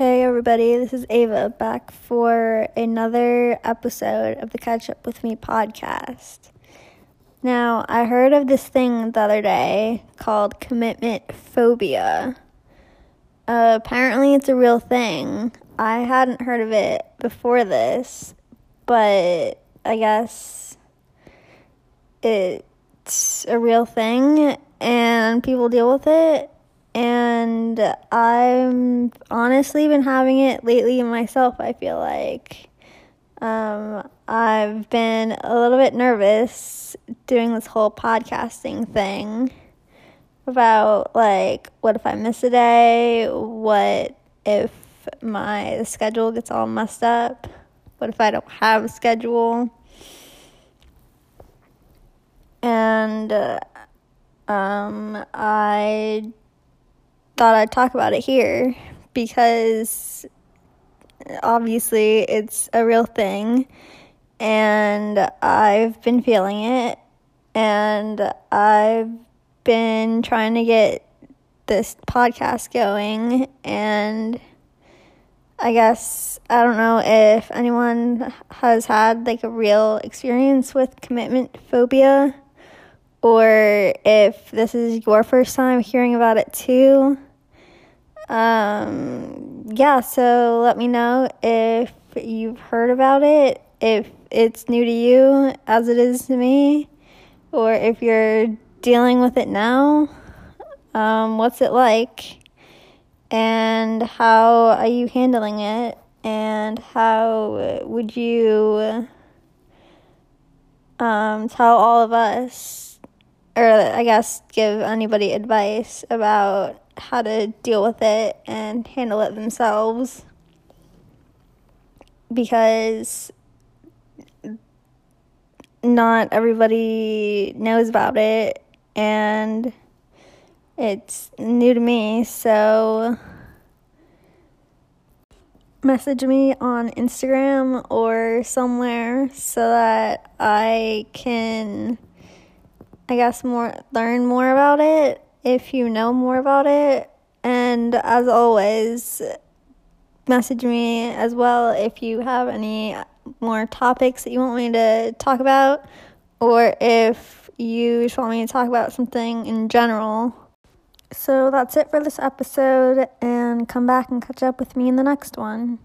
everybody. This is Ava back for another episode of the Catch Up With Me podcast. Now, I heard of this thing the other day called commitment phobia. Uh, apparently, it's a real thing. I hadn't heard of it before this, but I guess it's a real thing and people deal with it and I'm honestly been having it lately myself. I feel like um, I've been a little bit nervous doing this whole podcasting thing about like what if I miss a day? What if my schedule gets all messed up? What if I don't have a schedule? And uh, um, I thought I'd talk about it here because obviously it's a real thing and I've been feeling it and I've been trying to get this podcast going and I guess I don't know if anyone has had like a real experience with commitment phobia or if this is your first time hearing about it too. Um, yeah, so let me know if you've heard about it, if it's new to you as it is to me, or if you're dealing with it now. Um, what's it like? And how are you handling it? And how would you um, tell all of us, or I guess give anybody advice about how to deal with it and handle it themselves. Because not everybody knows about it and it's new to me so message me on Instagram or somewhere so that I can I guess more learn more about it if you know more about it. And as always, message me as well if you have any more topics that you want me to talk about, or if you just want me to talk about something in general. So that's it for this episode, and come back and catch up with me in the next one.